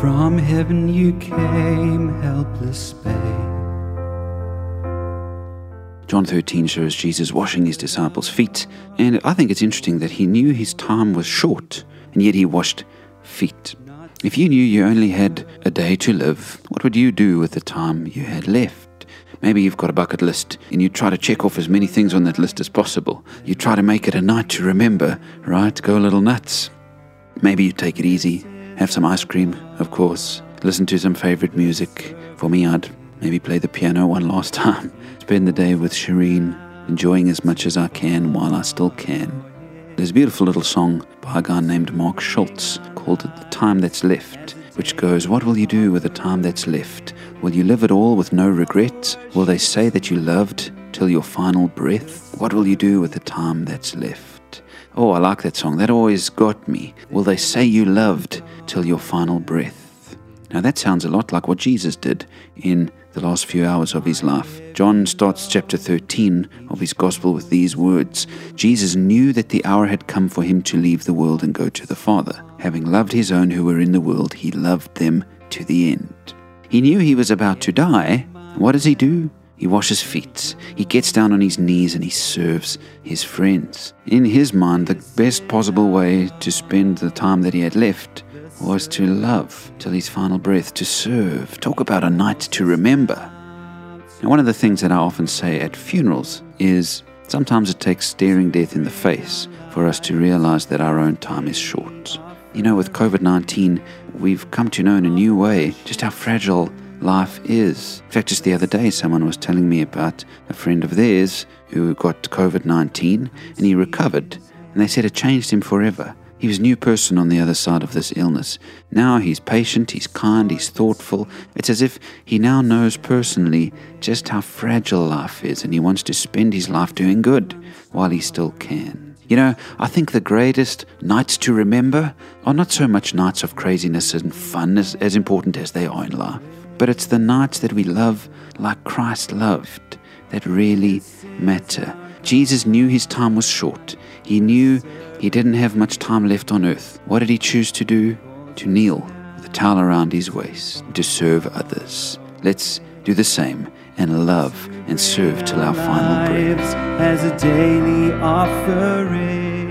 From heaven you came, helpless babe. John 13 shows Jesus washing his disciples' feet, and I think it's interesting that he knew his time was short, and yet he washed feet. If you knew you only had a day to live, what would you do with the time you had left? Maybe you've got a bucket list and you try to check off as many things on that list as possible. You try to make it a night to remember, right? Go a little nuts. Maybe you take it easy, have some ice cream, of course, listen to some favorite music. For me, I'd maybe play the piano one last time, spend the day with Shireen, enjoying as much as I can while I still can. There's a beautiful little song by a guy named Mark Schultz called The Time That's Left, which goes, What will you do with the time that's left? Will you live it all with no regrets? Will they say that you loved till your final breath? What will you do with the time that's left? Oh, I like that song. That always got me. Will they say you loved till your final breath? Now that sounds a lot like what Jesus did in the last few hours of his life. John starts chapter 13 of his gospel with these words Jesus knew that the hour had come for him to leave the world and go to the Father. Having loved his own who were in the world, he loved them to the end. He knew he was about to die. What does he do? He washes feet. He gets down on his knees and he serves his friends. In his mind, the best possible way to spend the time that he had left was to love till his final breath, to serve. Talk about a night to remember. And one of the things that I often say at funerals is sometimes it takes staring death in the face for us to realize that our own time is short. You know, with COVID 19, we've come to know in a new way just how fragile life is. In fact, just the other day, someone was telling me about a friend of theirs who got COVID 19 and he recovered, and they said it changed him forever. He was a new person on the other side of this illness. Now he's patient, he's kind, he's thoughtful. It's as if he now knows personally just how fragile life is and he wants to spend his life doing good while he still can. You know, I think the greatest nights to remember are not so much nights of craziness and fun as, as important as they are in life, but it's the nights that we love like Christ loved that really matter. Jesus knew his time was short. He knew he didn't have much time left on earth. What did he choose to do? To kneel with a towel around his waist, to serve others. Let's do the same and love and serve till our final breath. As a daily offering.